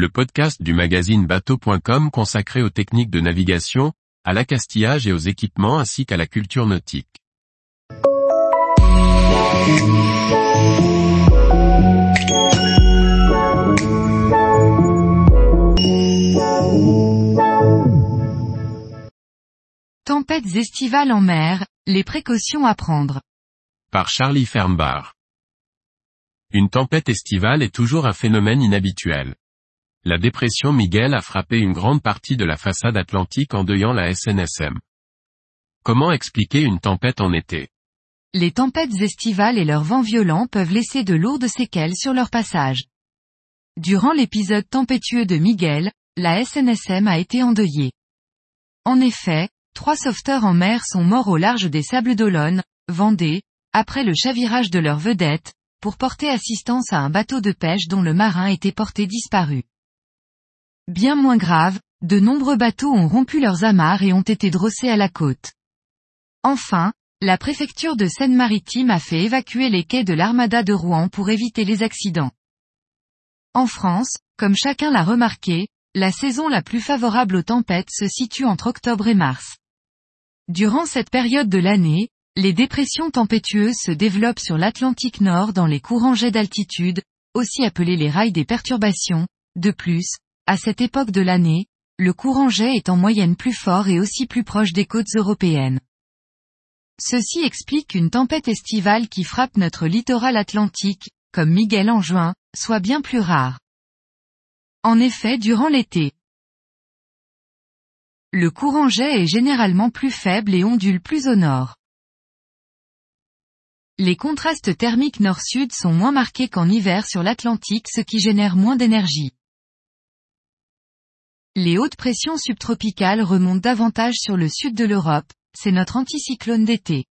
le podcast du magazine bateau.com consacré aux techniques de navigation, à l'accastillage et aux équipements ainsi qu'à la culture nautique. Tempêtes estivales en mer, les précautions à prendre. Par Charlie Fernbar. Une tempête estivale est toujours un phénomène inhabituel. La dépression Miguel a frappé une grande partie de la façade atlantique endeuillant la SNSM. Comment expliquer une tempête en été? Les tempêtes estivales et leurs vents violents peuvent laisser de lourdes séquelles sur leur passage. Durant l'épisode tempétueux de Miguel, la SNSM a été endeuillée. En effet, trois sauveteurs en mer sont morts au large des Sables d'Olonne, Vendée, après le chavirage de leur vedette, pour porter assistance à un bateau de pêche dont le marin était porté disparu. Bien moins grave, de nombreux bateaux ont rompu leurs amarres et ont été drossés à la côte. Enfin, la préfecture de Seine-Maritime a fait évacuer les quais de l'Armada de Rouen pour éviter les accidents. En France, comme chacun l'a remarqué, la saison la plus favorable aux tempêtes se situe entre octobre et mars. Durant cette période de l'année, les dépressions tempétueuses se développent sur l'Atlantique Nord dans les courants jets d'altitude, aussi appelés les rails des perturbations. De plus, à cette époque de l'année, le courant jet est en moyenne plus fort et aussi plus proche des côtes européennes. Ceci explique qu'une tempête estivale qui frappe notre littoral atlantique, comme Miguel en juin, soit bien plus rare. En effet durant l'été, le courant jet est généralement plus faible et ondule plus au nord. Les contrastes thermiques nord-sud sont moins marqués qu'en hiver sur l'Atlantique ce qui génère moins d'énergie. Les hautes pressions subtropicales remontent davantage sur le sud de l'Europe, c'est notre anticyclone d'été.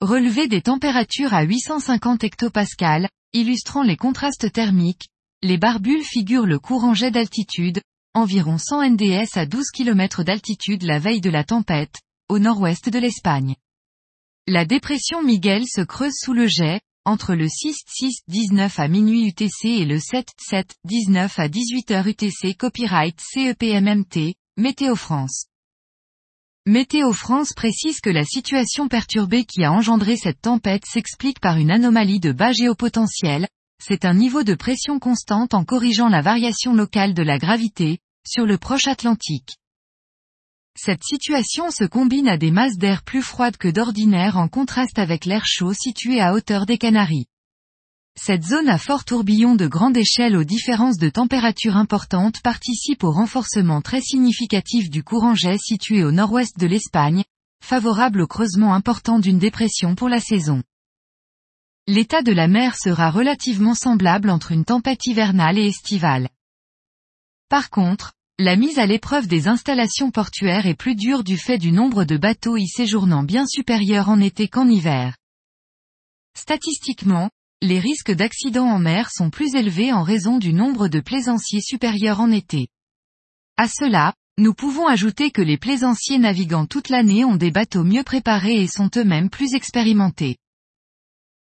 Relevé des températures à 850 hectopascales, illustrant les contrastes thermiques, les barbules figurent le courant jet d'altitude, environ 100 NDS à 12 km d'altitude la veille de la tempête, au nord-ouest de l'Espagne. La dépression Miguel se creuse sous le jet, entre le 6-6-19 à minuit UTC et le 7-7-19 à 18h UTC Copyright CEPMMT, Météo France. Météo France précise que la situation perturbée qui a engendré cette tempête s'explique par une anomalie de bas géopotentiel, c'est un niveau de pression constante en corrigeant la variation locale de la gravité, sur le proche Atlantique. Cette situation se combine à des masses d'air plus froides que d'ordinaire en contraste avec l'air chaud situé à hauteur des Canaries. Cette zone à fort tourbillon de grande échelle aux différences de température importantes participe au renforcement très significatif du courant jet situé au nord-ouest de l'Espagne, favorable au creusement important d'une dépression pour la saison. L'état de la mer sera relativement semblable entre une tempête hivernale et estivale. Par contre, la mise à l'épreuve des installations portuaires est plus dure du fait du nombre de bateaux y séjournant bien supérieur en été qu'en hiver. Statistiquement, les risques d'accidents en mer sont plus élevés en raison du nombre de plaisanciers supérieurs en été. À cela, nous pouvons ajouter que les plaisanciers naviguant toute l'année ont des bateaux mieux préparés et sont eux-mêmes plus expérimentés.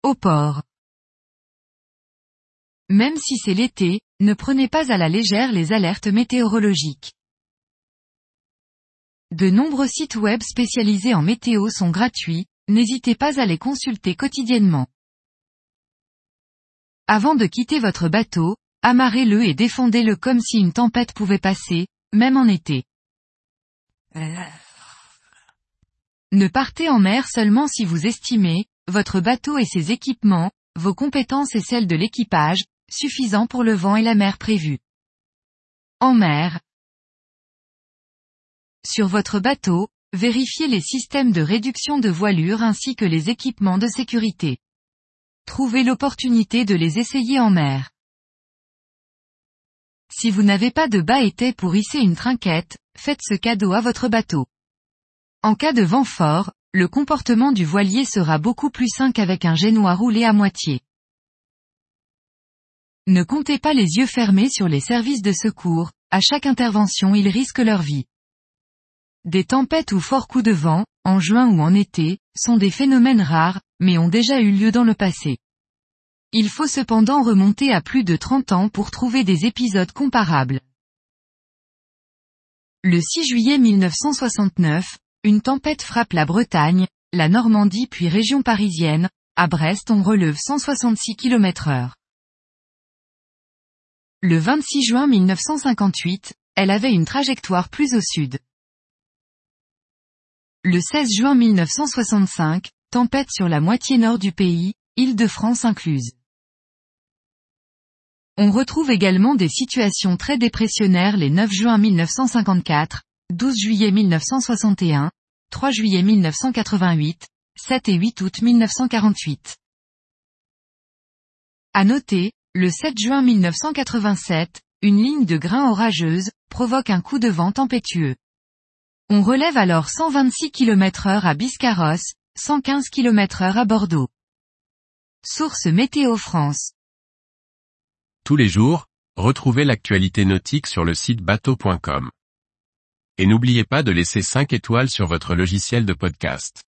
Au port. Même si c'est l'été, ne prenez pas à la légère les alertes météorologiques. De nombreux sites web spécialisés en météo sont gratuits, n'hésitez pas à les consulter quotidiennement. Avant de quitter votre bateau, amarrez-le et défendez-le comme si une tempête pouvait passer, même en été. Ne partez en mer seulement si vous estimez, votre bateau et ses équipements, vos compétences et celles de l'équipage, suffisant pour le vent et la mer prévus. En mer. Sur votre bateau, vérifiez les systèmes de réduction de voilure ainsi que les équipements de sécurité. Trouvez l'opportunité de les essayer en mer. Si vous n'avez pas de bas étais pour hisser une trinquette, faites ce cadeau à votre bateau. En cas de vent fort, le comportement du voilier sera beaucoup plus sain qu'avec un génois roulé à moitié. Ne comptez pas les yeux fermés sur les services de secours, à chaque intervention ils risquent leur vie. Des tempêtes ou forts coups de vent, en juin ou en été, sont des phénomènes rares, mais ont déjà eu lieu dans le passé. Il faut cependant remonter à plus de 30 ans pour trouver des épisodes comparables. Le 6 juillet 1969, une tempête frappe la Bretagne, la Normandie puis région parisienne, à Brest on relève 166 km heure. Le 26 juin 1958, elle avait une trajectoire plus au sud. Le 16 juin 1965, tempête sur la moitié nord du pays, Île-de-France incluse. On retrouve également des situations très dépressionnaires les 9 juin 1954, 12 juillet 1961, 3 juillet 1988, 7 et 8 août 1948. À noter, le 7 juin 1987, une ligne de grains orageuse, provoque un coup de vent tempétueux. On relève alors 126 km heure à Biscarrosse, 115 km heure à Bordeaux. Source Météo France. Tous les jours, retrouvez l'actualité nautique sur le site bateau.com. Et n'oubliez pas de laisser 5 étoiles sur votre logiciel de podcast.